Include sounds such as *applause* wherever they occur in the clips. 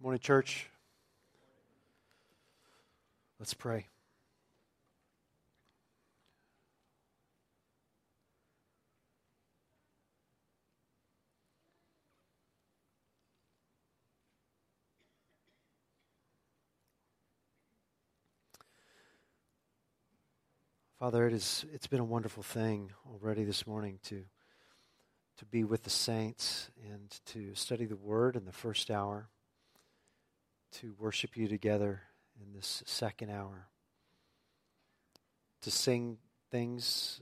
Morning, church. Let's pray. Father, it is, it's been a wonderful thing already this morning to, to be with the saints and to study the Word in the first hour to worship you together in this second hour, to sing things,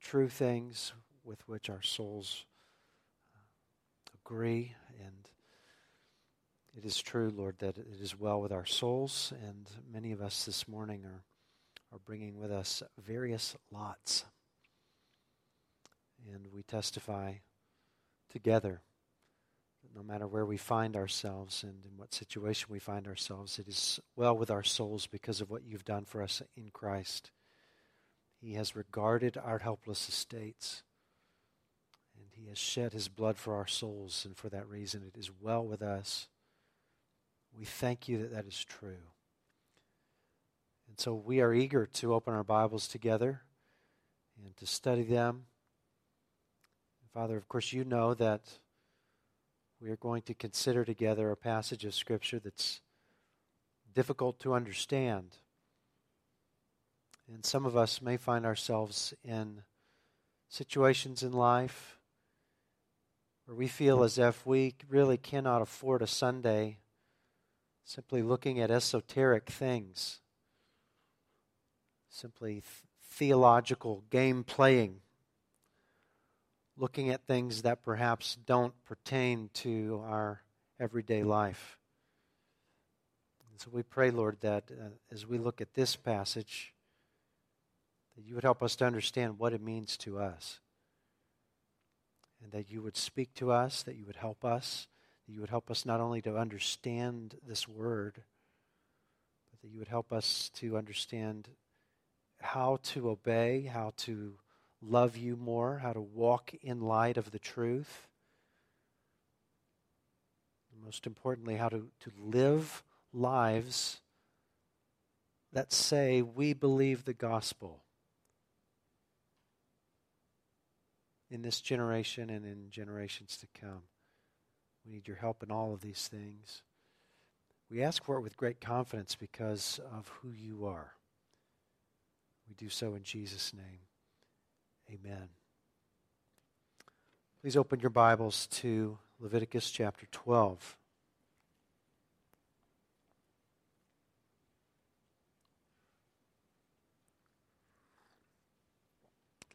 true things with which our souls uh, agree. And it is true, Lord, that it is well with our souls, and many of us this morning are, are bringing with us various lots. And we testify together no matter where we find ourselves and in what situation we find ourselves, it is well with our souls because of what you've done for us in Christ. He has regarded our helpless estates, and He has shed His blood for our souls, and for that reason it is well with us. We thank you that that is true. And so we are eager to open our Bibles together and to study them. Father, of course, you know that we are going to consider together a passage of Scripture that's difficult to understand. And some of us may find ourselves in situations in life where we feel as if we really cannot afford a Sunday simply looking at esoteric things, simply th- theological game playing looking at things that perhaps don't pertain to our everyday life. And so we pray, Lord, that uh, as we look at this passage, that you would help us to understand what it means to us. And that you would speak to us, that you would help us, that you would help us not only to understand this word, but that you would help us to understand how to obey, how to love you more, how to walk in light of the truth. Most importantly, how to, to live lives that say, We believe the gospel in this generation and in generations to come. We need your help in all of these things. We ask for it with great confidence because of who you are. We do so in Jesus' name. Amen. Please open your Bibles to Leviticus chapter 12.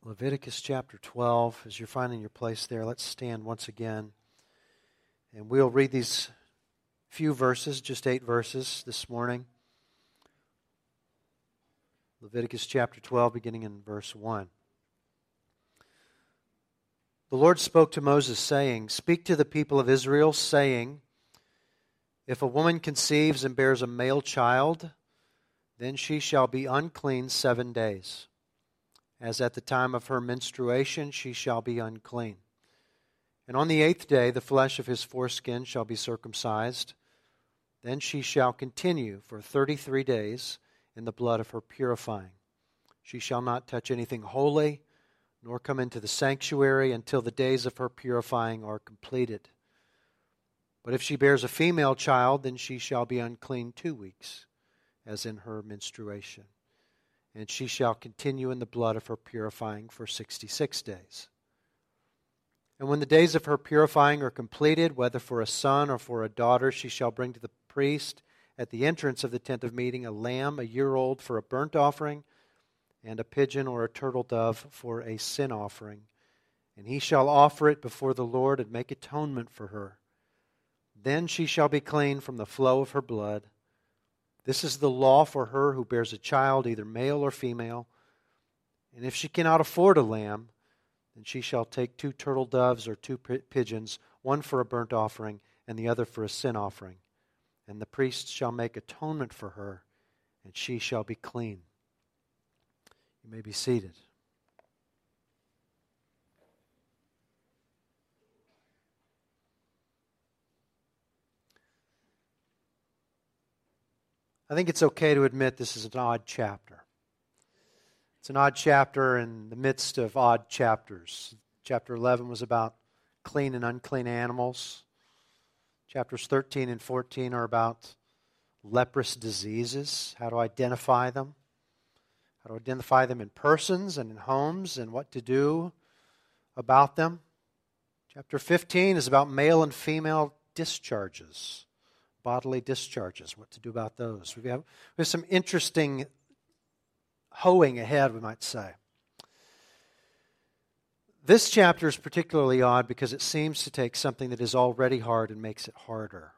Leviticus chapter 12. As you're finding your place there, let's stand once again. And we'll read these few verses, just eight verses this morning. Leviticus chapter 12, beginning in verse 1. The Lord spoke to Moses, saying, Speak to the people of Israel, saying, If a woman conceives and bears a male child, then she shall be unclean seven days. As at the time of her menstruation, she shall be unclean. And on the eighth day, the flesh of his foreskin shall be circumcised. Then she shall continue for thirty three days in the blood of her purifying. She shall not touch anything holy nor come into the sanctuary until the days of her purifying are completed. But if she bears a female child, then she shall be unclean two weeks, as in her menstruation. And she shall continue in the blood of her purifying for sixty six days. And when the days of her purifying are completed, whether for a son or for a daughter, she shall bring to the priest at the entrance of the tent of meeting a lamb a year old for a burnt offering and a pigeon or a turtle dove for a sin offering. And he shall offer it before the Lord and make atonement for her. Then she shall be clean from the flow of her blood. This is the law for her who bears a child, either male or female. And if she cannot afford a lamb, then she shall take two turtle doves or two pigeons, one for a burnt offering and the other for a sin offering. And the priest shall make atonement for her, and she shall be clean. You may be seated. I think it's okay to admit this is an odd chapter. It's an odd chapter in the midst of odd chapters. Chapter 11 was about clean and unclean animals. Chapters 13 and 14 are about leprous diseases, how to identify them, how to identify them in persons and in homes, and what to do about them. Chapter 15 is about male and female discharges, bodily discharges, what to do about those. We have, we have some interesting hoeing ahead, we might say. This chapter is particularly odd because it seems to take something that is already hard and makes it harder.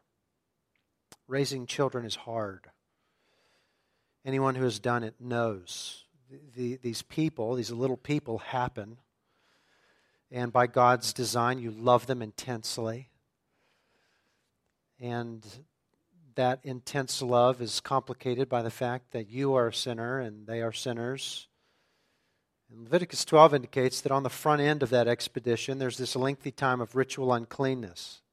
Raising children is hard. Anyone who has done it knows. The, these people, these little people, happen. And by God's design, you love them intensely. And that intense love is complicated by the fact that you are a sinner and they are sinners. And Leviticus 12 indicates that on the front end of that expedition, there's this lengthy time of ritual uncleanness.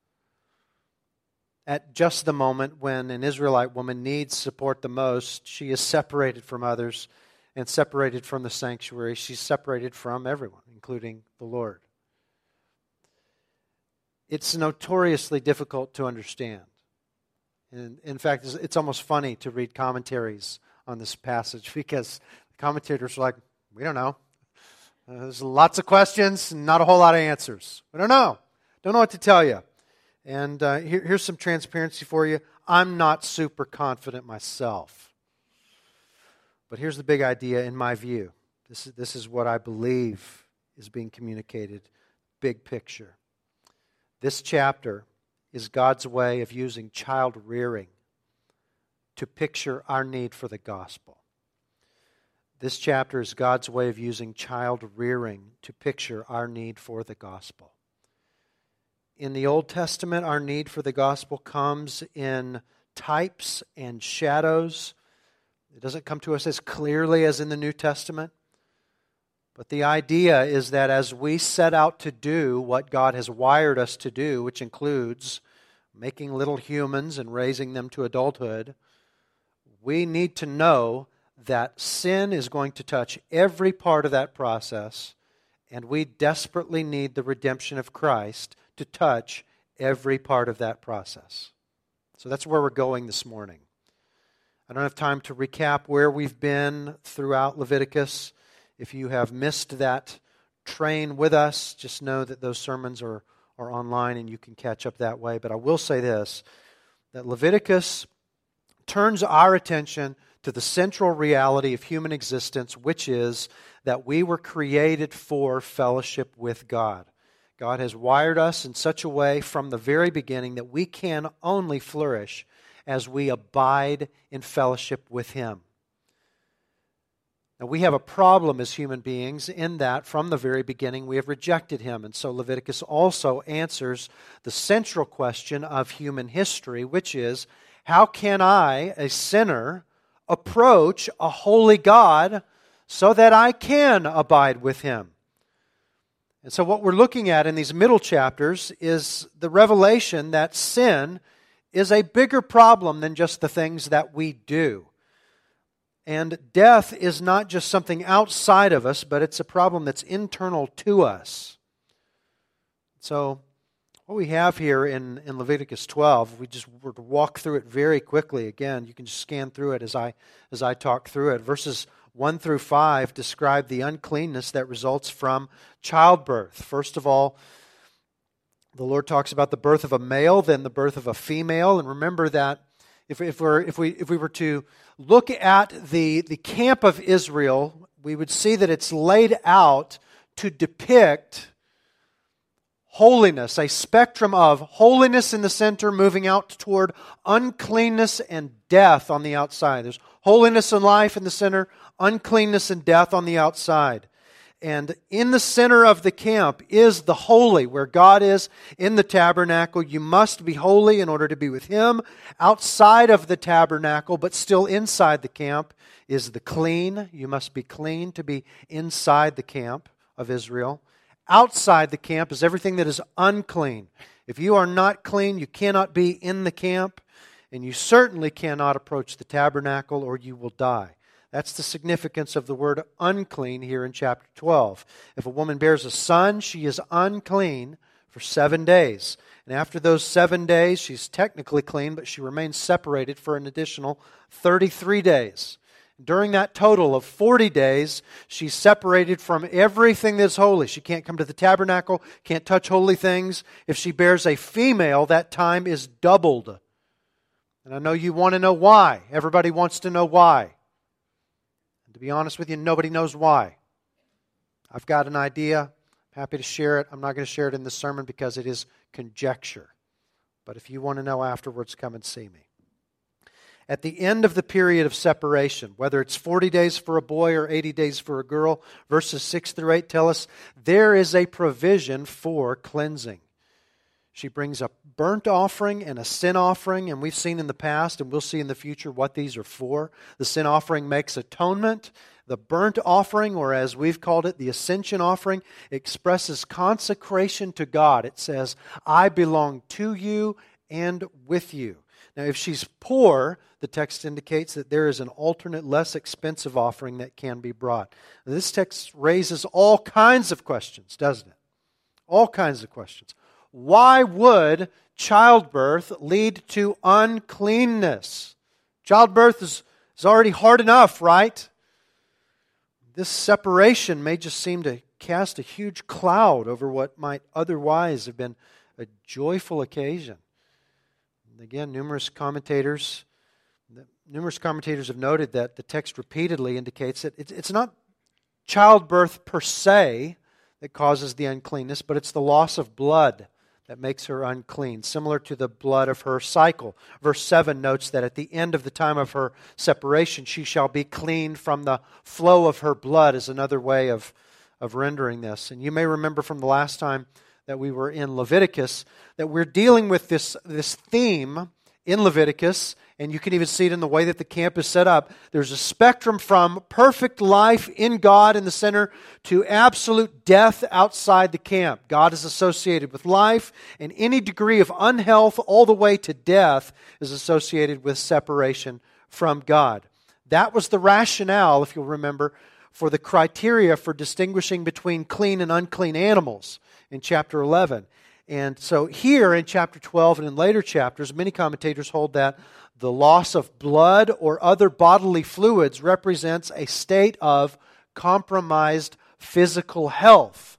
At just the moment when an Israelite woman needs support the most, she is separated from others and separated from the sanctuary. She's separated from everyone, including the Lord. It's notoriously difficult to understand. And in fact, it's almost funny to read commentaries on this passage *laughs* because the commentators are like, we don't know. Uh, there's lots of questions and not a whole lot of answers. We don't know. Don't know what to tell you. And uh, here, here's some transparency for you. I'm not super confident myself. But here's the big idea in my view. This is, this is what I believe is being communicated, big picture. This chapter is God's way of using child rearing to picture our need for the gospel. This chapter is God's way of using child rearing to picture our need for the gospel. In the Old Testament, our need for the gospel comes in types and shadows. It doesn't come to us as clearly as in the New Testament. But the idea is that as we set out to do what God has wired us to do, which includes making little humans and raising them to adulthood, we need to know that sin is going to touch every part of that process, and we desperately need the redemption of Christ to touch every part of that process. So that's where we're going this morning. I don't have time to recap where we've been throughout Leviticus. If you have missed that train with us, just know that those sermons are, are online and you can catch up that way. But I will say this that Leviticus turns our attention to the central reality of human existence, which is that we were created for fellowship with God. God has wired us in such a way from the very beginning that we can only flourish as we abide in fellowship with Him. Now, we have a problem as human beings in that from the very beginning we have rejected him. And so Leviticus also answers the central question of human history, which is how can I, a sinner, approach a holy God so that I can abide with him? And so, what we're looking at in these middle chapters is the revelation that sin is a bigger problem than just the things that we do. And death is not just something outside of us, but it's a problem that's internal to us. So, what we have here in, in Leviticus 12, we just were to walk through it very quickly. Again, you can just scan through it as I, as I talk through it. Verses 1 through 5 describe the uncleanness that results from childbirth. First of all, the Lord talks about the birth of a male, then the birth of a female. And remember that if, if, we're, if, we, if we were to look at the, the camp of Israel, we would see that it's laid out to depict holiness, a spectrum of holiness in the center, moving out toward uncleanness and death on the outside. There's holiness and life in the center, uncleanness and death on the outside. And in the center of the camp is the holy, where God is in the tabernacle. You must be holy in order to be with Him. Outside of the tabernacle, but still inside the camp, is the clean. You must be clean to be inside the camp of Israel. Outside the camp is everything that is unclean. If you are not clean, you cannot be in the camp. and you certainly cannot approach the tabernacle or you will die. That's the significance of the word unclean here in chapter 12. If a woman bears a son, she is unclean for seven days. And after those seven days, she's technically clean, but she remains separated for an additional 33 days. During that total of 40 days, she's separated from everything that's holy. She can't come to the tabernacle, can't touch holy things. If she bears a female, that time is doubled. And I know you want to know why. Everybody wants to know why. To be honest with you, nobody knows why. I've got an idea. I'm Happy to share it. I'm not going to share it in the sermon because it is conjecture. But if you want to know afterwards, come and see me. At the end of the period of separation, whether it's 40 days for a boy or 80 days for a girl, verses 6 through 8 tell us there is a provision for cleansing. She brings a burnt offering and a sin offering, and we've seen in the past, and we'll see in the future what these are for. The sin offering makes atonement, the burnt offering, or as we've called it, the ascension offering, expresses consecration to God. It says, I belong to you and with you. Now, if she's poor, the text indicates that there is an alternate, less expensive offering that can be brought. Now, this text raises all kinds of questions, doesn't it? All kinds of questions. Why would childbirth lead to uncleanness? Childbirth is, is already hard enough, right? This separation may just seem to cast a huge cloud over what might otherwise have been a joyful occasion. Again, numerous commentators numerous commentators have noted that the text repeatedly indicates that it's not childbirth per se that causes the uncleanness, but it's the loss of blood that makes her unclean, similar to the blood of her cycle. Verse 7 notes that at the end of the time of her separation, she shall be cleaned from the flow of her blood, is another way of, of rendering this. And you may remember from the last time that we were in Leviticus that we're dealing with this, this theme in Leviticus and you can even see it in the way that the camp is set up. There's a spectrum from perfect life in God in the center to absolute death outside the camp. God is associated with life, and any degree of unhealth, all the way to death, is associated with separation from God. That was the rationale, if you'll remember, for the criteria for distinguishing between clean and unclean animals in chapter 11. And so here in chapter 12 and in later chapters, many commentators hold that the loss of blood or other bodily fluids represents a state of compromised physical health.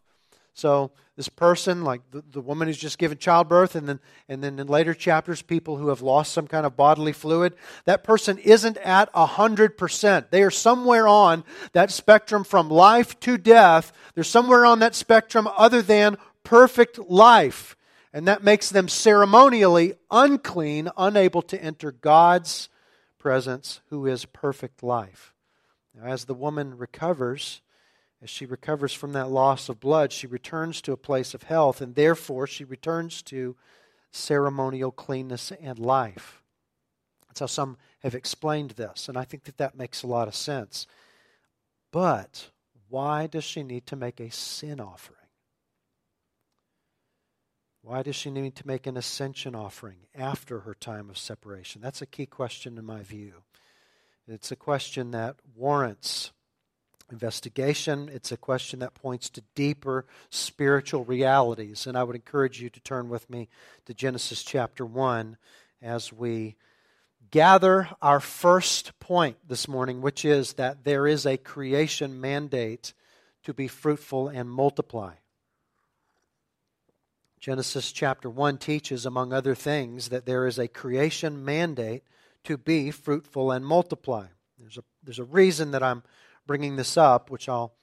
So, this person, like the, the woman who's just given childbirth, and then, and then in later chapters, people who have lost some kind of bodily fluid, that person isn't at 100%. They are somewhere on that spectrum from life to death. They're somewhere on that spectrum other than perfect life and that makes them ceremonially unclean, unable to enter God's presence, who is perfect life. Now, as the woman recovers, as she recovers from that loss of blood, she returns to a place of health, and therefore she returns to ceremonial cleanness and life. That's how some have explained this, and I think that that makes a lot of sense. But why does she need to make a sin offering? Why does she need to make an ascension offering after her time of separation? That's a key question in my view. It's a question that warrants investigation. It's a question that points to deeper spiritual realities. And I would encourage you to turn with me to Genesis chapter 1 as we gather our first point this morning, which is that there is a creation mandate to be fruitful and multiply. Genesis chapter 1 teaches, among other things, that there is a creation mandate to be fruitful and multiply. There's a, there's a reason that I'm bringing this up, which I'll,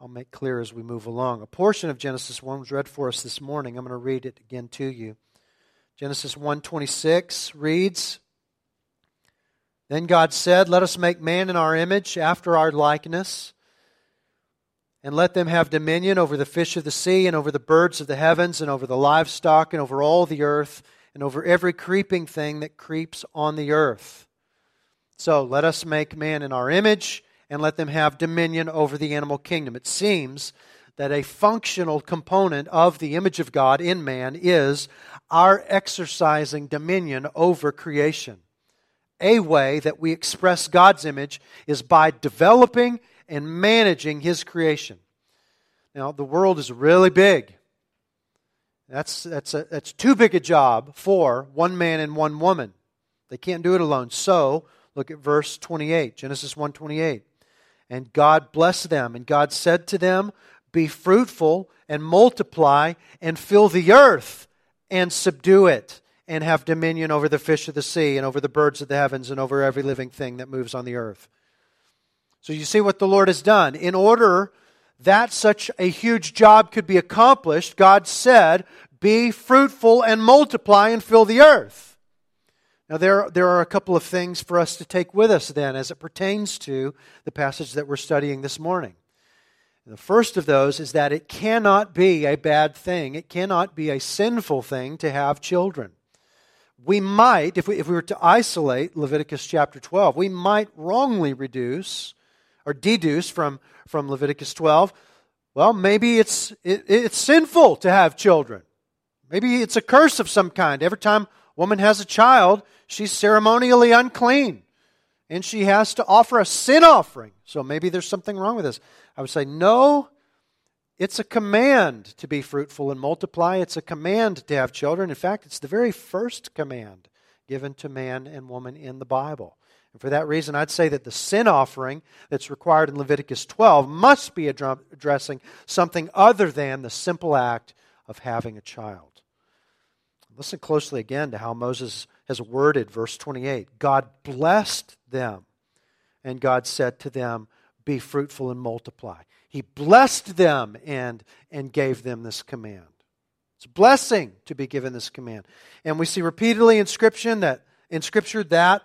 I'll make clear as we move along. A portion of Genesis 1 was read for us this morning. I'm going to read it again to you. Genesis 1:26 reads, Then God said, Let us make man in our image, after our likeness and let them have dominion over the fish of the sea, and over the birds of the heavens, and over the livestock, and over all the earth, and over every creeping thing that creeps on the earth. So let us make man in our image, and let them have dominion over the animal kingdom. It seems that a functional component of the image of God in man is our exercising dominion over creation. A way that we express God's image is by developing and managing His creation. Now, the world is really big. That's, that's, a, that's too big a job for one man and one woman. They can't do it alone. So, look at verse 28, Genesis 1:28. And God blessed them, and God said to them, Be fruitful and multiply and fill the earth and subdue it and have dominion over the fish of the sea and over the birds of the heavens and over every living thing that moves on the earth. So you see what the Lord has done. In order that such a huge job could be accomplished, God said, Be fruitful and multiply and fill the earth. Now, there, there are a couple of things for us to take with us then as it pertains to the passage that we're studying this morning. The first of those is that it cannot be a bad thing, it cannot be a sinful thing to have children. We might, if we, if we were to isolate Leviticus chapter 12, we might wrongly reduce or deduce from, from Leviticus 12, well, maybe it's, it, it's sinful to have children. Maybe it's a curse of some kind. Every time a woman has a child, she's ceremonially unclean and she has to offer a sin offering. So maybe there's something wrong with this. I would say, no, it's a command to be fruitful and multiply. It's a command to have children. In fact, it's the very first command given to man and woman in the Bible. And for that reason, I'd say that the sin offering that's required in Leviticus 12 must be addressing something other than the simple act of having a child. Listen closely again to how Moses has worded verse 28. God blessed them, and God said to them, Be fruitful and multiply. He blessed them and, and gave them this command. It's a blessing to be given this command. And we see repeatedly in Scripture that in Scripture that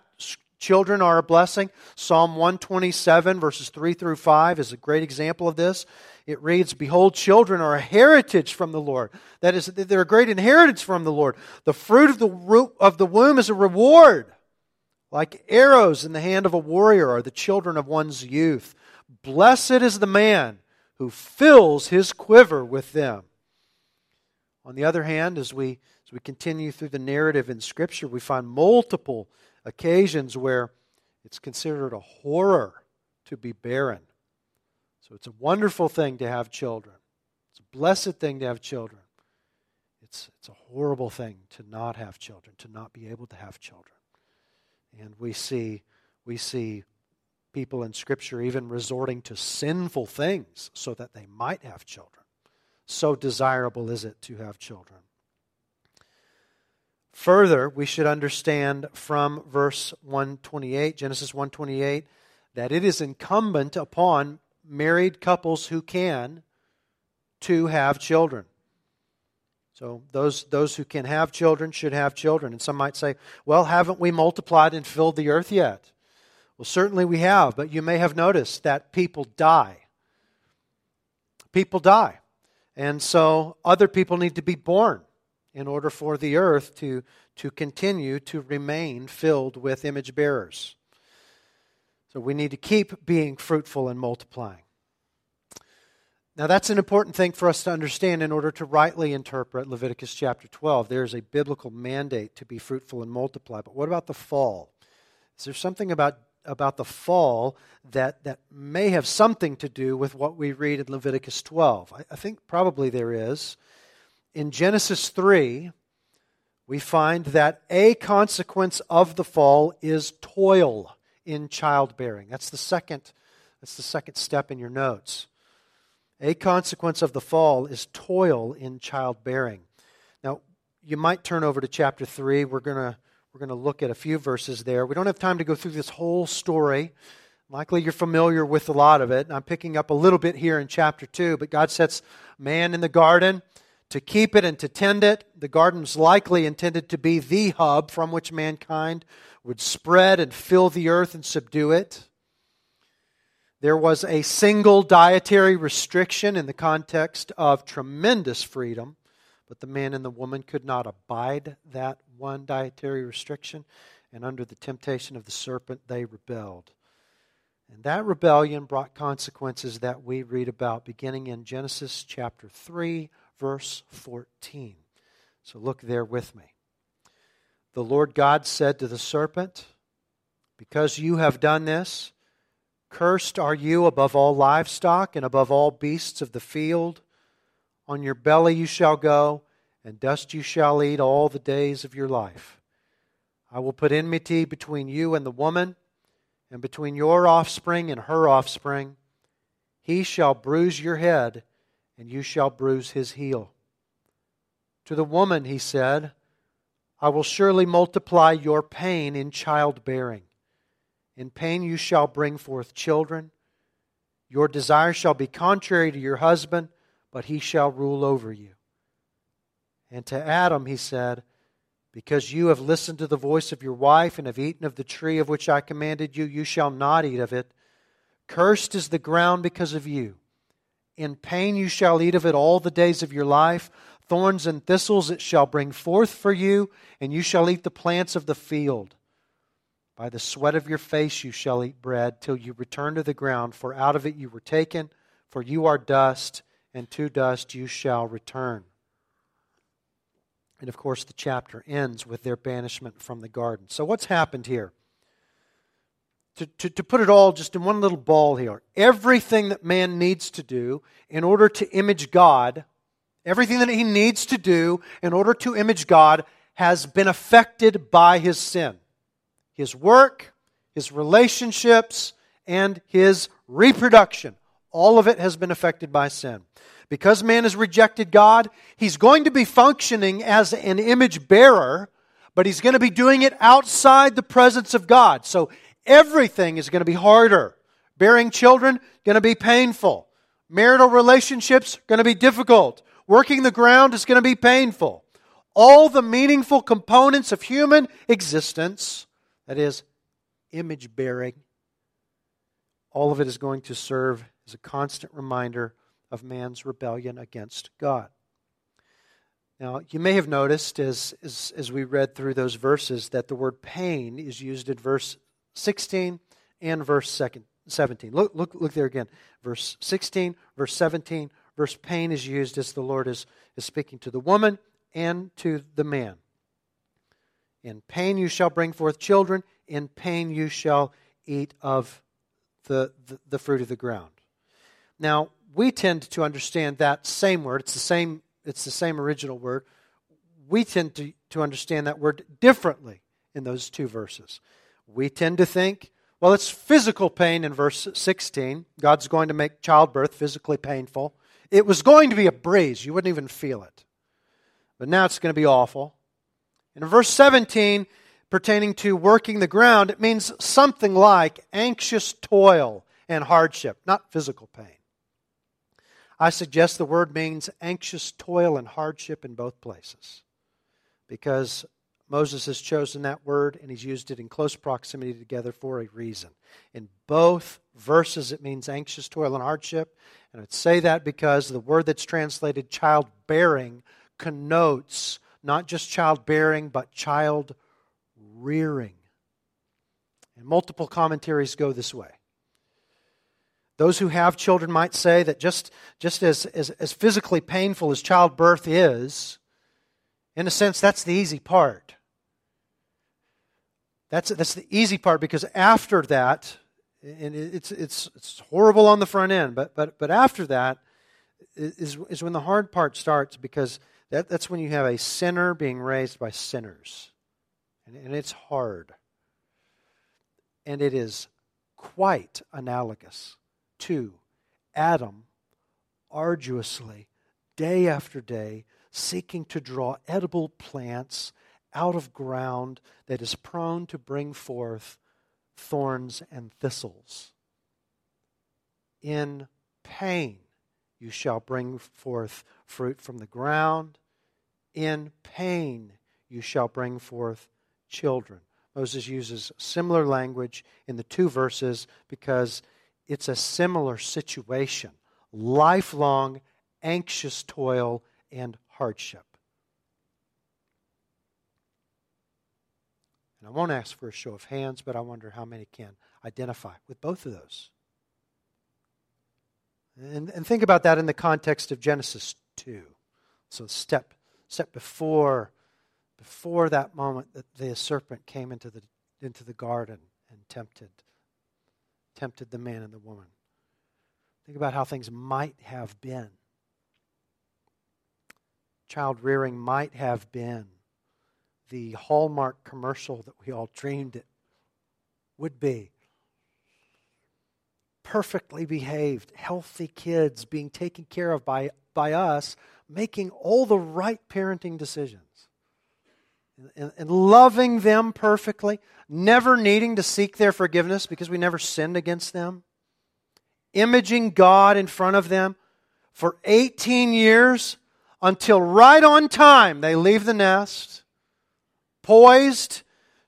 children are a blessing. Psalm 127, verses 3 through 5, is a great example of this it reads, Behold, children are a heritage from the Lord. That is, they're a great inheritance from the Lord. The fruit of the, root of the womb is a reward. Like arrows in the hand of a warrior are the children of one's youth. Blessed is the man who fills his quiver with them. On the other hand, as we, as we continue through the narrative in Scripture, we find multiple occasions where it's considered a horror to be barren. So it's a wonderful thing to have children. It's a blessed thing to have children. It's, it's a horrible thing to not have children, to not be able to have children. And we see, we see people in Scripture even resorting to sinful things so that they might have children. So desirable is it to have children. Further, we should understand from verse 128, Genesis 128, that it is incumbent upon married couples who can to have children. So those those who can have children should have children. And some might say, "Well, haven't we multiplied and filled the earth yet?" Well, certainly we have, but you may have noticed that people die. People die. And so other people need to be born in order for the earth to, to continue to remain filled with image bearers. So we need to keep being fruitful and multiplying. Now, that's an important thing for us to understand in order to rightly interpret Leviticus chapter 12. There's a biblical mandate to be fruitful and multiply. But what about the fall? Is there something about, about the fall that, that may have something to do with what we read in Leviticus 12? I, I think probably there is. In Genesis 3, we find that a consequence of the fall is toil in childbearing. That's the second, that's the second step in your notes. A consequence of the fall is toil in childbearing. Now, you might turn over to chapter 3. We're going to we're going to look at a few verses there. We don't have time to go through this whole story. Likely you're familiar with a lot of it. I'm picking up a little bit here in chapter 2, but God sets man in the garden to keep it and to tend it. The garden's likely intended to be the hub from which mankind would spread and fill the earth and subdue it. There was a single dietary restriction in the context of tremendous freedom, but the man and the woman could not abide that one dietary restriction, and under the temptation of the serpent, they rebelled. And that rebellion brought consequences that we read about beginning in Genesis chapter 3, verse 14. So look there with me. The Lord God said to the serpent, Because you have done this, cursed are you above all livestock and above all beasts of the field. On your belly you shall go, and dust you shall eat all the days of your life. I will put enmity between you and the woman, and between your offspring and her offspring. He shall bruise your head, and you shall bruise his heel. To the woman he said, I will surely multiply your pain in childbearing. In pain you shall bring forth children. Your desire shall be contrary to your husband, but he shall rule over you. And to Adam he said, Because you have listened to the voice of your wife and have eaten of the tree of which I commanded you, you shall not eat of it. Cursed is the ground because of you. In pain you shall eat of it all the days of your life. Thorns and thistles it shall bring forth for you, and you shall eat the plants of the field. By the sweat of your face you shall eat bread till you return to the ground, for out of it you were taken, for you are dust, and to dust you shall return. And of course, the chapter ends with their banishment from the garden. So, what's happened here? To, to, to, put it all just in one little ball here, everything that man needs to do in order to image God, everything that he needs to do in order to image God has been affected by his sin. His work, his relationships, and his reproduction. All of it has been affected by sin. Because man has rejected God, he's going to be functioning as an image bearer, but he's going to be doing it outside the presence of God. So everything is going to be harder. Bearing children, going to be painful. Marital relationships, going to be difficult. Working the ground is going to be painful. All the meaningful components of human existence, that is, image bearing, all of it is going to serve as a constant reminder of man's rebellion against God. Now, you may have noticed as, as, as, we read through those verses that the word pain is used in verse 16 and verse 17. Look, look, look there again. Verse 16, verse 17, verse pain is used as the Lord is, is speaking to the woman and to the man. In pain you shall bring forth children, in pain you shall eat of the, the, the fruit of the ground. Now, we tend to understand that same word, it's the same, it's the same original word. We tend to, to understand that word differently in those two verses. We tend to think, well, it's physical pain in verse 16. God's going to make childbirth physically painful. It was going to be a breeze, you wouldn't even feel it. But now it's going to be awful. In verse 17, pertaining to working the ground, it means something like anxious toil and hardship, not physical pain. I suggest the word means anxious toil and hardship in both places because Moses has chosen that word and he's used it in close proximity together for a reason. In both verses, it means anxious toil and hardship. And I'd say that because the word that's translated childbearing connotes not just childbearing, but child rearing. And multiple commentaries go this way. Those who have children might say that just, just as, as, as physically painful as childbirth is, in a sense, that's the easy part. That's, that's the easy part because after that, and it's, it's, it's horrible on the front end, but, but, but after that is, is when the hard part starts because that, that's when you have a sinner being raised by sinners. And, and it's hard. And it is quite analogous to Adam arduously, day after day, seeking to draw edible plants out of ground that is prone to bring forth thorns and thistles. In pain you shall bring forth fruit from the ground. In pain you shall bring forth children. Moses uses similar language in the two verses because it's a similar situation lifelong anxious toil and hardship. And I won't ask for a show of hands, but I wonder how many can identify with both of those. And, and think about that in the context of Genesis 2. So step step before before that moment that the serpent came into the into the garden and tempted tempted the man and the woman. Think about how things might have been. Child rearing might have been the Hallmark commercial that we all dreamed it would be. Perfectly behaved, healthy kids being taken care of by, by us, making all the right parenting decisions. And, and loving them perfectly, never needing to seek their forgiveness because we never sinned against them, imaging God in front of them for 18 years until right on time they leave the nest poised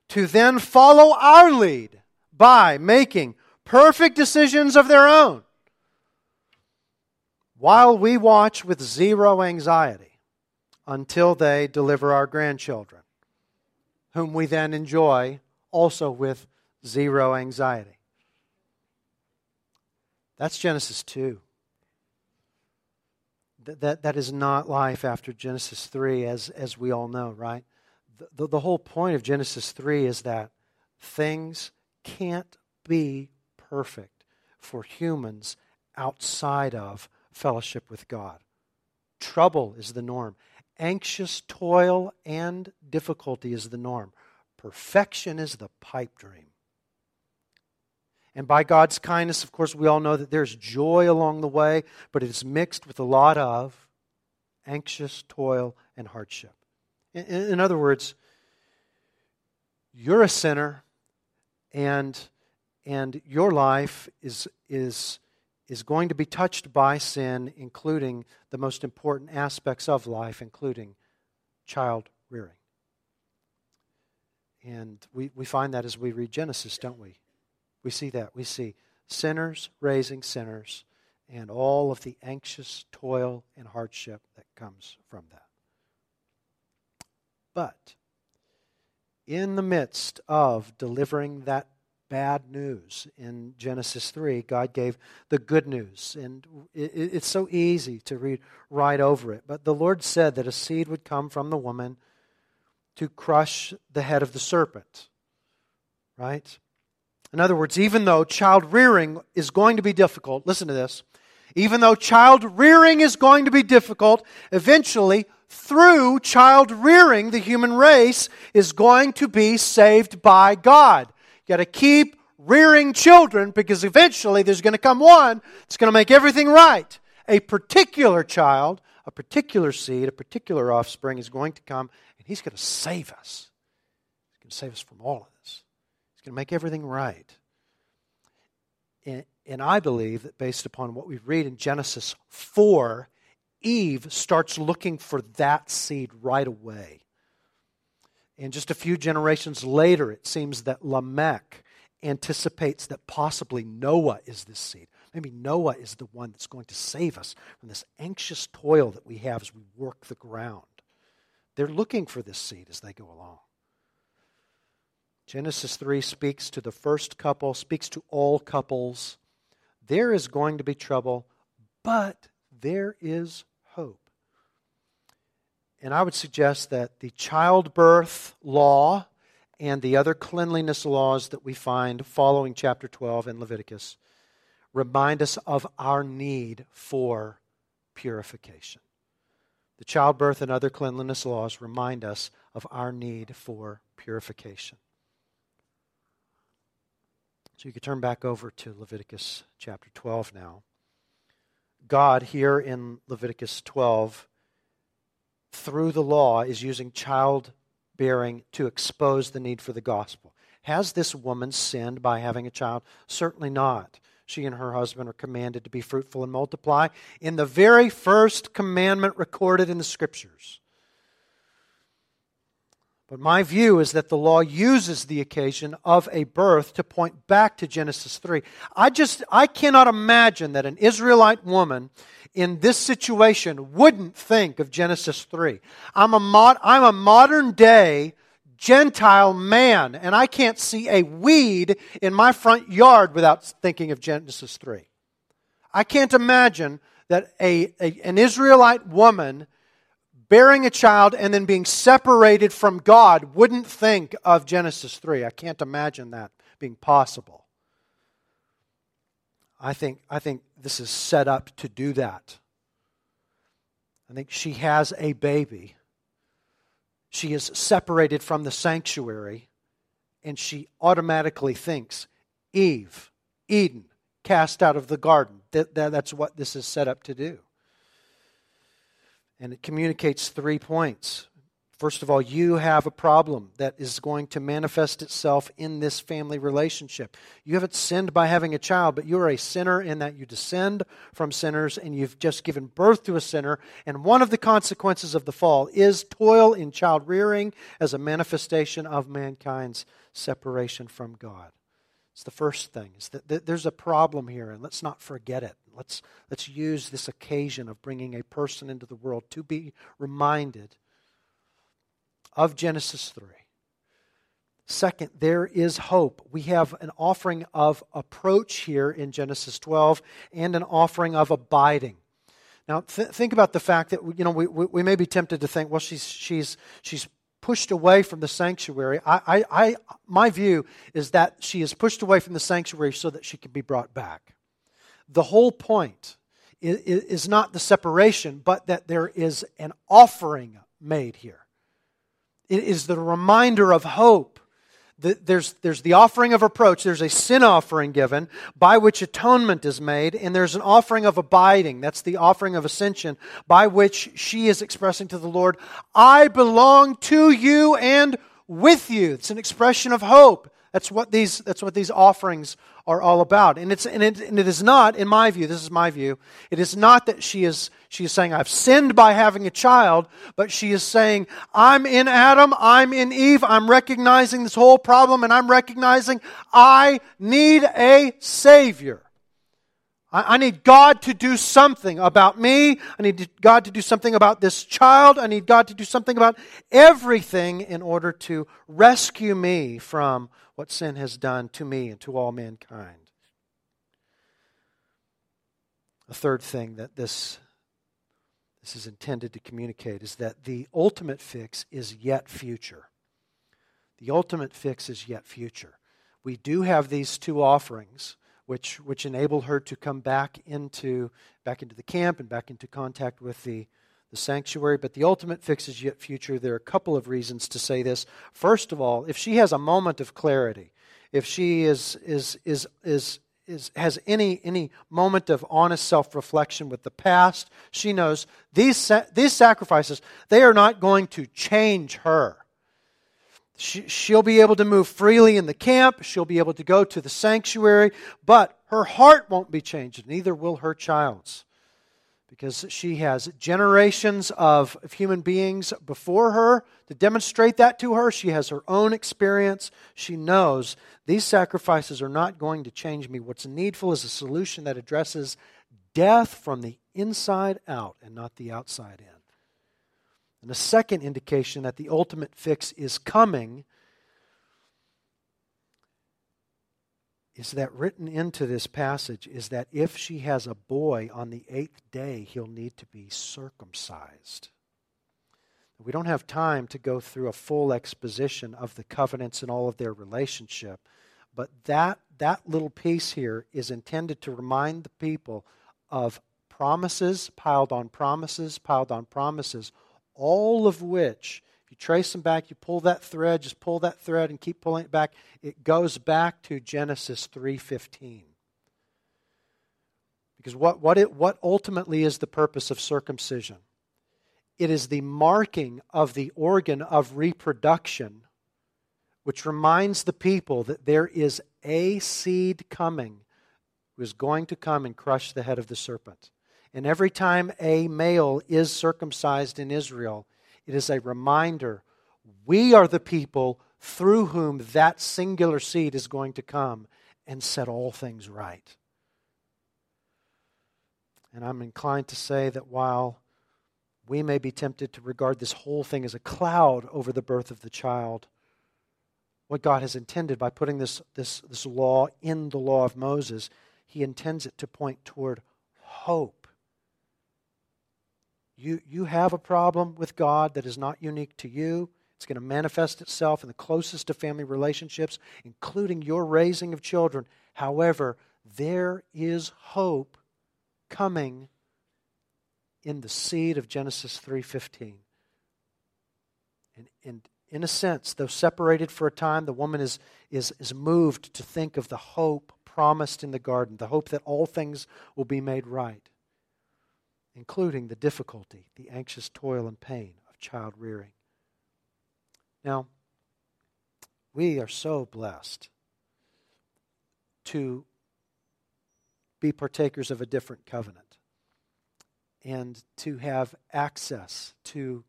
to then follow our lead by making perfect decisions of their own while we watch with zero anxiety until they deliver our grandchildren, whom we then enjoy also with zero anxiety. That's Genesis 2. That, that, is not life after Genesis 3, as, as we all know, right? the, the whole point of Genesis 3 is that things can't be perfect for humans outside of fellowship with God. Trouble is the norm. Anxious toil and difficulty is the norm. Perfection is the pipe dream. And by God's kindness, of course, we all know that there's joy along the way, but it is mixed with a lot of anxious toil and hardship. In, in other words, you're a sinner, and, and your life is, is, is going to be touched by sin, including the most important aspects of life, including child rearing. And we, we find that as we read Genesis, don't we? We see that. We see sinners raising sinners and all of the anxious toil and hardship that comes from that. But in the midst of delivering that bad news in Genesis 3, God gave the good news. And it's so easy to read right over it. But the Lord said that a seed would come from the woman to crush the head of the serpent. Right? In other words, even though child rearing is going to be difficult, listen to this. Even though child rearing is going to be difficult, eventually through child rearing, the human race is going to be saved by God. You got to keep rearing children because eventually there's going to come one that's going to make everything right. A particular child, a particular seed, a particular offspring is going to come and he's going to save us. He's going to save us from all of this. Going to make everything right. And, and I believe that based upon what we read in Genesis 4, Eve starts looking for that seed right away. And just a few generations later, it seems that Lamech anticipates that possibly Noah is this seed. Maybe Noah is the one that's going to save us from this anxious toil that we have as we work the ground. They're looking for this seed as they go along. Genesis 3 speaks to the first couple, speaks to all couples. There is going to be trouble, but there is hope. And I would suggest that the childbirth law and the other cleanliness laws that we find following chapter 12 in Leviticus remind us of our need for purification. The childbirth and other cleanliness laws remind us of our need for purification. So you can turn back over to Leviticus chapter 12 now. God, here in Leviticus 12, through the law, is using childbearing to expose the need for the gospel. Has this woman sinned by having a child? Certainly not. She and her husband are commanded to be fruitful and multiply in the very first commandment recorded in the scriptures. But my view is that the law uses the occasion of a birth to point back to Genesis 3. I just, I cannot imagine that an Israelite woman in this situation wouldn't think of Genesis 3. I'm a, mod, I'm a modern day Gentile man, and I can't see a weed in my front yard without thinking of Genesis 3. I can't imagine that a, a, an Israelite woman bearing a child and then being separated from God wouldn't think of Genesis 3. I can't imagine that being possible. I think, I think this is set up to do that. I think she has a baby. She is separated from the sanctuary, and she automatically thinks Eve, Eden, cast out of the garden. That, that, that's what this is set up to do. And it communicates three points. First of all, you have a problem that is going to manifest itself in this family relationship. You haven't sinned by having a child, but you are a sinner in that you descend from sinners and you've just given birth to a sinner. And one of the consequences of the fall is toil in child rearing as a manifestation of mankind's separation from God. It's the first thing. Is that there's a problem here, and let's not forget it. Let's, let's use this occasion of bringing a person into the world to be reminded of Genesis 3. Second, there is hope. We have an offering of approach here in Genesis 12 and an offering of abiding. Now, th- think about the fact that you know we, we, we, may be tempted to think, well, she's she's she's pushed away from the sanctuary. I, I, I, my view is that she is pushed away from the sanctuary so that she can be brought back. The whole point is, not the separation, but that there is an offering made here. It is the reminder of hope. There's, there's the offering of approach, there's a sin offering given by which atonement is made, and there's an offering of abiding. That's the offering of ascension by which she is expressing to the Lord, I belong to you and with you. It's an expression of hope. That's what these, that's what these offerings are all about. And, it's, and, it, and it is not, in my view, this is my view, it is not that she is, she is saying, I've sinned by having a child, but she is saying, I'm in Adam, I'm in Eve, I'm recognizing this whole problem, and I'm recognizing I need a Savior. I need God to do something about me. I need God to do something about this child. I need God to do something about everything in order to rescue me from what sin has done to me and to all mankind. A third thing that this, this is intended to communicate is that the ultimate fix is yet future. The ultimate fix is yet future. We do have these two offerings which, which enable her to come back into, back into the camp and back into contact with the, the sanctuary. But the ultimate fix is yet future. There are a couple of reasons to say this. First of all, if she has a moment of clarity, if she is, is, is, is, is, has any, any moment of honest self reflection with the past, she knows these, these sacrifices, they are not going to change her. She, she'll be able to move freely in the camp. She'll be able to go to the sanctuary, but her heart won't be changed, neither will her child's because she has generations of, human beings before her to demonstrate that to her. She has her own experience. She knows these sacrifices are not going to change me. What's needful is a solution that addresses death from the inside out and not the outside in. And the second indication that the ultimate fix is coming is that written into this passage is that if she has a boy on the eighth day, he'll need to be circumcised. We don't have time to go through a full exposition of the covenants and all of their relationship, but that, that little piece here is intended to remind the people of promises piled on promises, piled on promises, all of which if you trace them back, you pull that thread, just pull that thread and keep pulling it back. It goes back to Genesis 3:15. Because what, what, it, what ultimately is the purpose of circumcision? It is the marking of the organ of reproduction, which reminds the people that there is a seed coming who is going to come and crush the head of the serpent. And every time a male is circumcised in Israel, it is a reminder we are the people through whom that singular seed is going to come and set all things right. And I'm inclined to say that while we may be tempted to regard this whole thing as a cloud over the birth of the child, what God has intended by putting this, this, this law in the law of Moses. He intends it to point toward hope. You, you have a problem with God that is not unique to you. It's going to manifest itself in the closest of family relationships, including your raising of children. However, there is hope coming in the seed of Genesis 3:15. And, and in a sense, though separated for a time, the woman is, is, is moved to think of the hope promised in the garden, the hope that all things will be made right, including the difficulty, the anxious toil and pain of child rearing. Now, we are so blessed to be partakers of a different covenant and to have access to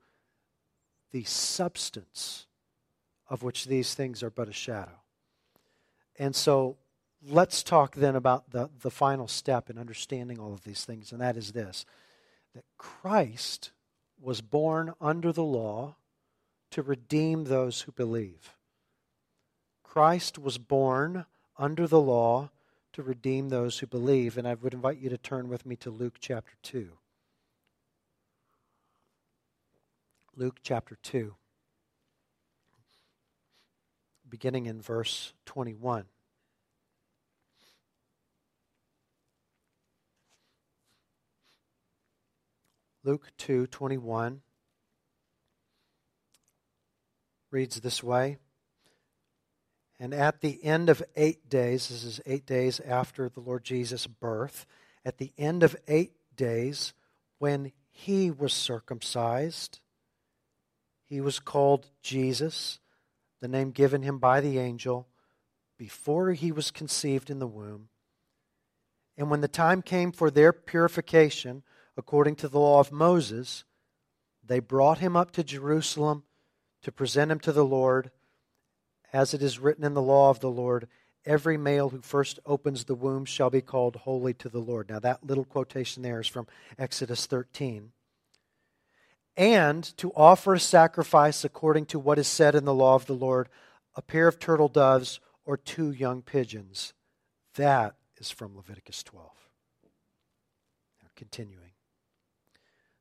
the substance of which these things are but a shadow. And so let's talk then about the, the final step in understanding all of these things, and that is this that Christ was born under the law to redeem those who believe. Christ was born under the law to redeem those who believe. And I would invite you to turn with me to Luke chapter 2. Luke chapter 2, beginning in verse 21. Luke 2:21 reads this way and at the end of eight days, this is eight days after the Lord Jesus' birth, at the end of eight days, when he was circumcised, he was called Jesus, the name given him by the angel, before he was conceived in the womb. And when the time came for their purification, according to the law of Moses, they brought him up to Jerusalem to present him to the Lord as it is written in the law of the Lord, every male who first opens the womb shall be called holy to the Lord. Now, that little quotation there is from Exodus 13. And to offer a sacrifice according to what is said in the law of the Lord, a pair of turtle doves or two young pigeons. That is from Leviticus 12. Now, continuing.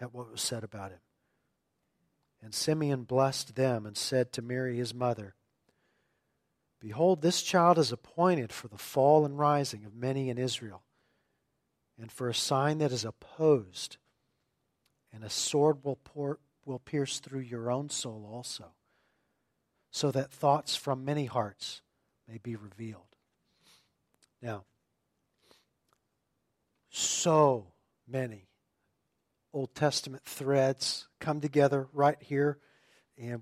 at what was said about him. And Simeon blessed them and said to Mary his mother, Behold, this child is appointed for the fall and rising of many in Israel, and for a sign that is opposed, and a sword will, pour, will pierce through your own soul also, so that thoughts from many hearts may be revealed. Now, so many Old Testament threads come together right here. And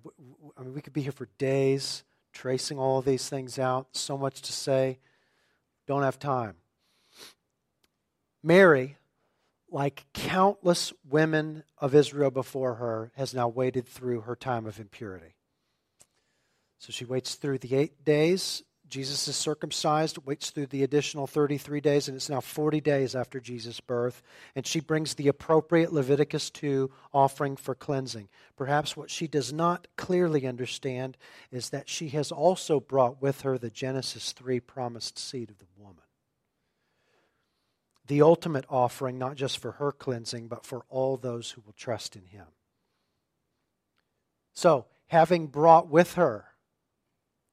I mean, we could be here for days tracing all of these things out. So much to say. Don't have time. Mary, like countless women of Israel before her, has now waited through her time of impurity. So she waits through the eight days Jesus is circumcised, waits through the additional 33 days, and it's now 40 days after Jesus' birth. And she brings the appropriate Leviticus 2 offering for cleansing. Perhaps what she does not clearly understand is that she has also brought with her the Genesis 3 promised seed of the woman. The ultimate offering, not just for her cleansing, but for all those who will trust in him. So, having brought with her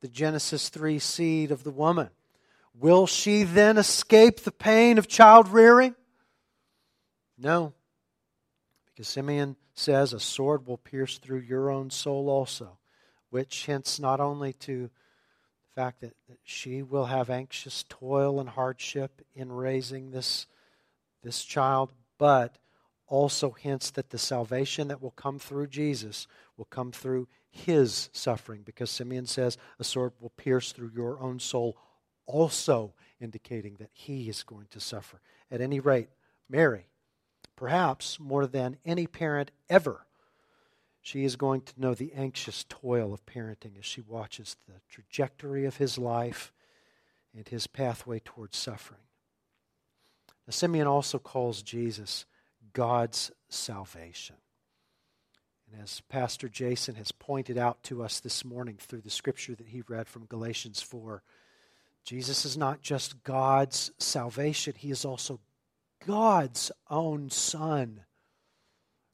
the Genesis 3 seed of the woman. Will she then escape the pain of child rearing? No. Because Simeon says, A sword will pierce through your own soul also, which hints not only to the fact that, that she will have anxious toil and hardship in raising this, this child, but also hints that the salvation that will come through Jesus will come through his suffering, because Simeon says, A sword will pierce through your own soul also indicating that he is going to suffer. At any rate, Mary, perhaps more than any parent ever, she is going to know the anxious toil of parenting as she watches the trajectory of his life and his pathway towards suffering. Now, Simeon also calls Jesus God's salvation. And as Pastor Jason has pointed out to us this morning through the scripture that he read from Galatians 4, Jesus is not just God's salvation, he is also God's own Son.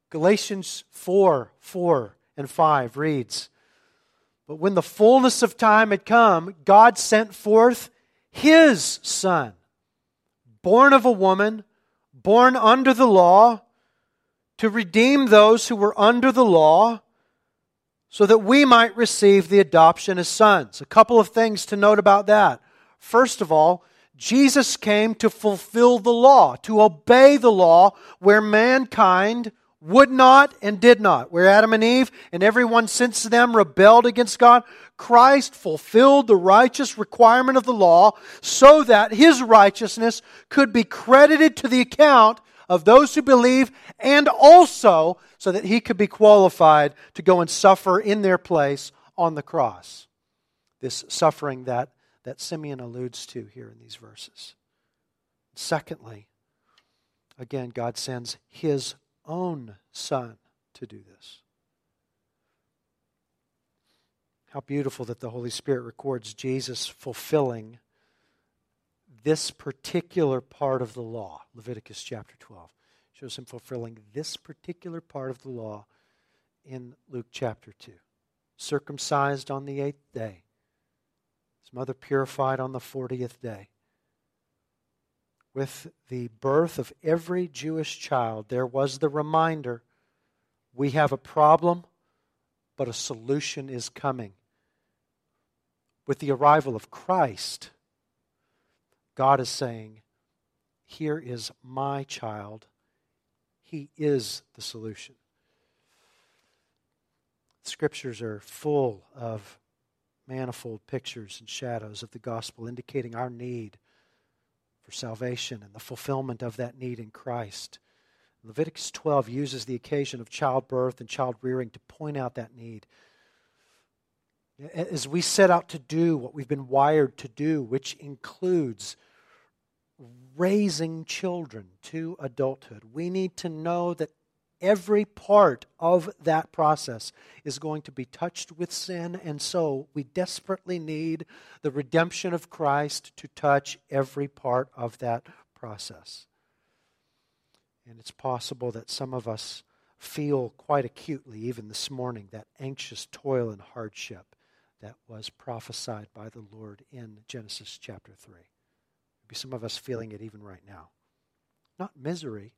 Galatians 4 4 and 5 reads, But when the fullness of time had come, God sent forth his Son, born of a woman, born under the law, to redeem those who were under the law so that we might receive the adoption as sons. A couple of things to note about that. First of all, Jesus came to fulfill the law, to obey the law where mankind would not and did not. Where Adam and Eve and everyone since them rebelled against God, Christ fulfilled the righteous requirement of the law so that his righteousness could be credited to the account of those who believe and also so that he could be qualified to go and suffer in their place on the cross. This suffering that that Simeon alludes to here in these verses. Secondly, again, God sends his own son to do this. How beautiful that the Holy Spirit records Jesus fulfilling this particular part of the law. Leviticus chapter 12 shows him fulfilling this particular part of the law in Luke chapter 2. Circumcised on the eighth day, his mother purified on the 40th day. With the birth of every Jewish child, there was the reminder we have a problem, but a solution is coming. With the arrival of Christ, God is saying, Here is my child. He is the solution. Scriptures are full of manifold pictures and shadows of the gospel indicating our need for salvation and the fulfillment of that need in Christ. Leviticus 12 uses the occasion of childbirth and child rearing to point out that need. As we set out to do what we've been wired to do, which includes raising children to adulthood, we need to know that every part of that process is going to be touched with sin, and so we desperately need the redemption of Christ to touch every part of that process. And it's possible that some of us feel quite acutely, even this morning, that anxious toil and hardship that was prophesied by the Lord in Genesis chapter 3. Maybe some of us feeling it even right now. Not misery,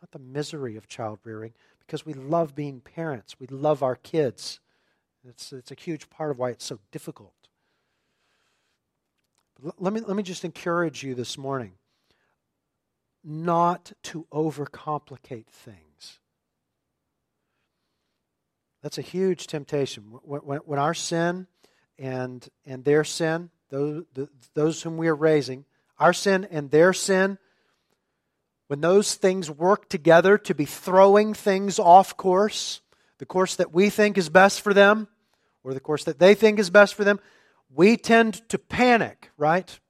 not the misery of child rearing, because we love being parents. We love our kids. It's, it's a huge part of why it's so difficult. But let me, let me just encourage you this morning not to overcomplicate things. That's a huge temptation. When, when, when our sin and, and their sin, those, the, those whom we are raising, our sin and their sin, when those things work together to be throwing things off course, the course that we think is best for them, or the course that they think is best for them, we tend to panic, right?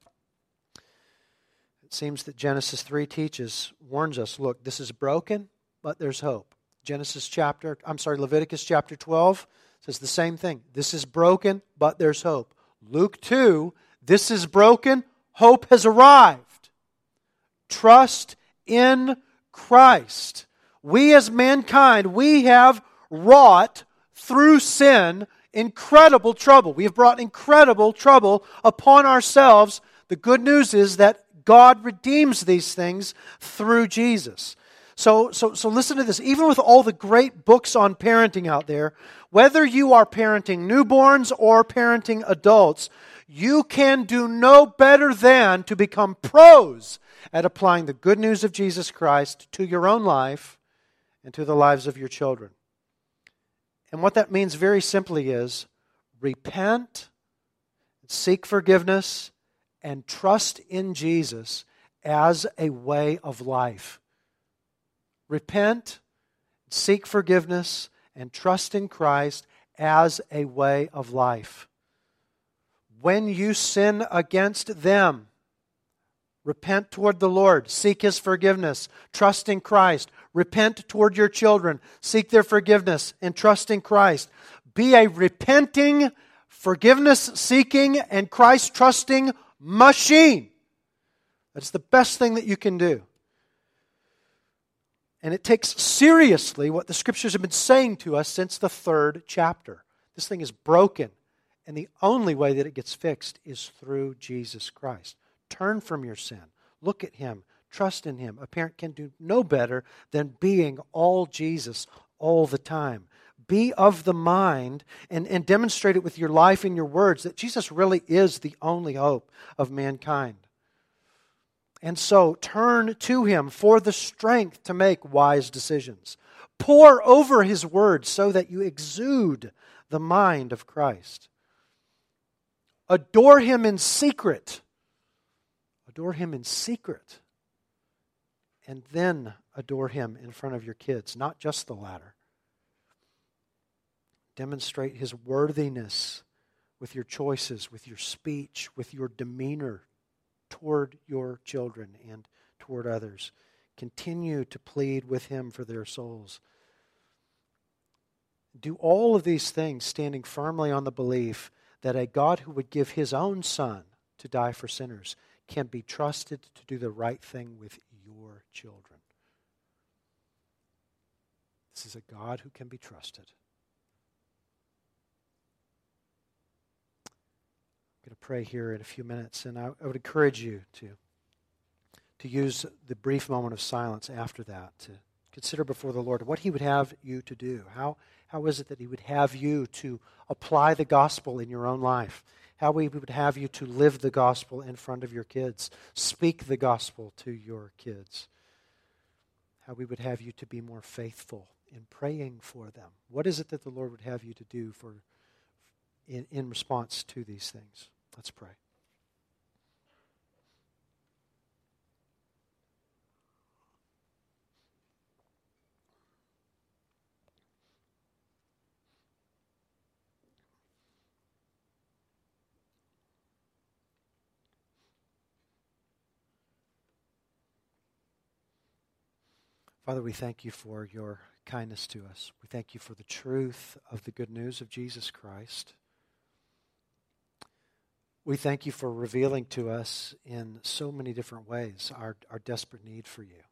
It seems that Genesis 3 teaches, warns us look, this is broken, but there's hope. Genesis chapter, I'm sorry, Leviticus chapter 12 says the same thing. This is broken, but there's hope. Luke 2, this is broken, hope has arrived. Trust in Christ. We as mankind, we have wrought through sin incredible trouble. We have brought incredible trouble upon ourselves. The good news is that God redeems these things through Jesus. So, so, so listen to this. Even with all the great books on parenting out there, whether you are parenting newborns or parenting adults, you can do no better than to become pros at applying the good news of Jesus Christ to your own life and to the lives of your children. And what that means very simply is repent, seek forgiveness, and trust in Jesus as a way of life. Repent, seek forgiveness, and trust in Christ as a way of life when you sin against them, repent toward the Lord, seek His forgiveness, trust in Christ. Repent toward your children, seek their forgiveness, and trust in Christ. Be a repenting, forgiveness seeking, and Christ trusting machine. That's the best thing that you can do. And it takes seriously what the scriptures have been saying to us since the third chapter. This thing is broken. And the only way that it gets fixed is through Jesus Christ. Turn from your sin. Look at Him. Trust in Him. A parent can do no better than being all Jesus all the time. Be of the mind and, and demonstrate it with your life and your words that Jesus really is the only hope of mankind. And so turn to Him for the strength to make wise decisions. Pore over His word so that you exude the mind of Christ. Adore him in secret. Adore him in secret. And then adore him in front of your kids, not just the latter. Demonstrate his worthiness with your choices, with your speech, with your demeanor toward your children and toward others. Continue to plead with him for their souls. Do all of these things standing firmly on the belief that a God who would give his own son to die for sinners can be trusted to do the right thing with your children. This is a God who can be trusted. I'm going to pray here in a few minutes, and I, I would encourage you to, to use the brief moment of silence after that to consider before the Lord what He would have you to do, how how is it that He would have you to apply the gospel in your own life? How He would have you to live the gospel in front of your kids, speak the gospel to your kids? How we would have you to be more faithful in praying for them? What is it that the Lord would have you to do for, in, in response to these things? Let's pray. Father, we thank you for your kindness to us. We thank you for the truth of the good news of Jesus Christ. We thank you for revealing to us in so many different ways our, our desperate need for you.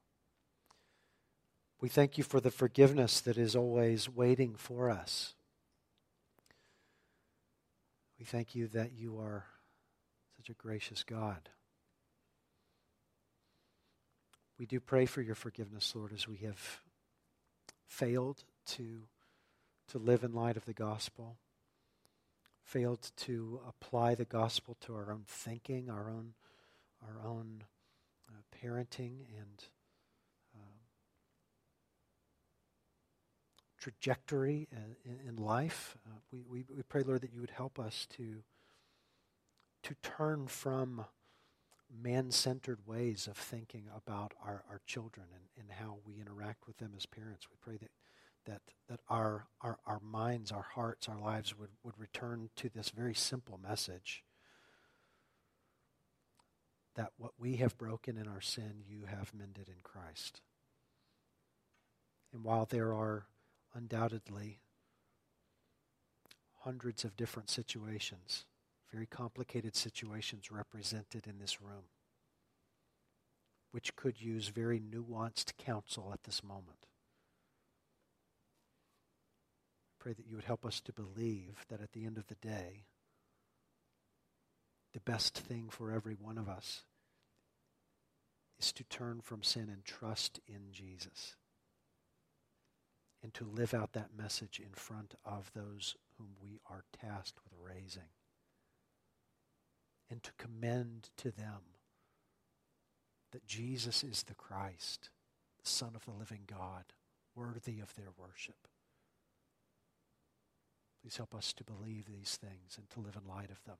We thank you for the forgiveness that is always waiting for us. We thank you that you are such a gracious God. We do pray for your forgiveness, Lord, as we have failed to, to live in light of the gospel, failed to apply the gospel to our own thinking, our own, our own uh, parenting and uh, trajectory in, in life. Uh, we, we, we pray, Lord, that you would help us to, to turn from man centered ways of thinking about our, our children and, and how we interact with them as parents. We pray that that, that our, our, our minds, our hearts, our lives would, would return to this very simple message that what we have broken in our sin, you have mended in Christ. And while there are undoubtedly hundreds of different situations very complicated situations represented in this room, which could use very nuanced counsel at this moment. I pray that you would help us to believe that at the end of the day, the best thing for every one of us is to turn from sin and trust in Jesus and to live out that message in front of those whom we are tasked with raising and to commend to them that Jesus is the Christ, the Son of the living God, worthy of their worship. Please help us to believe these things and to live in light of them.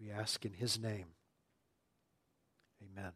We ask in his name. Amen.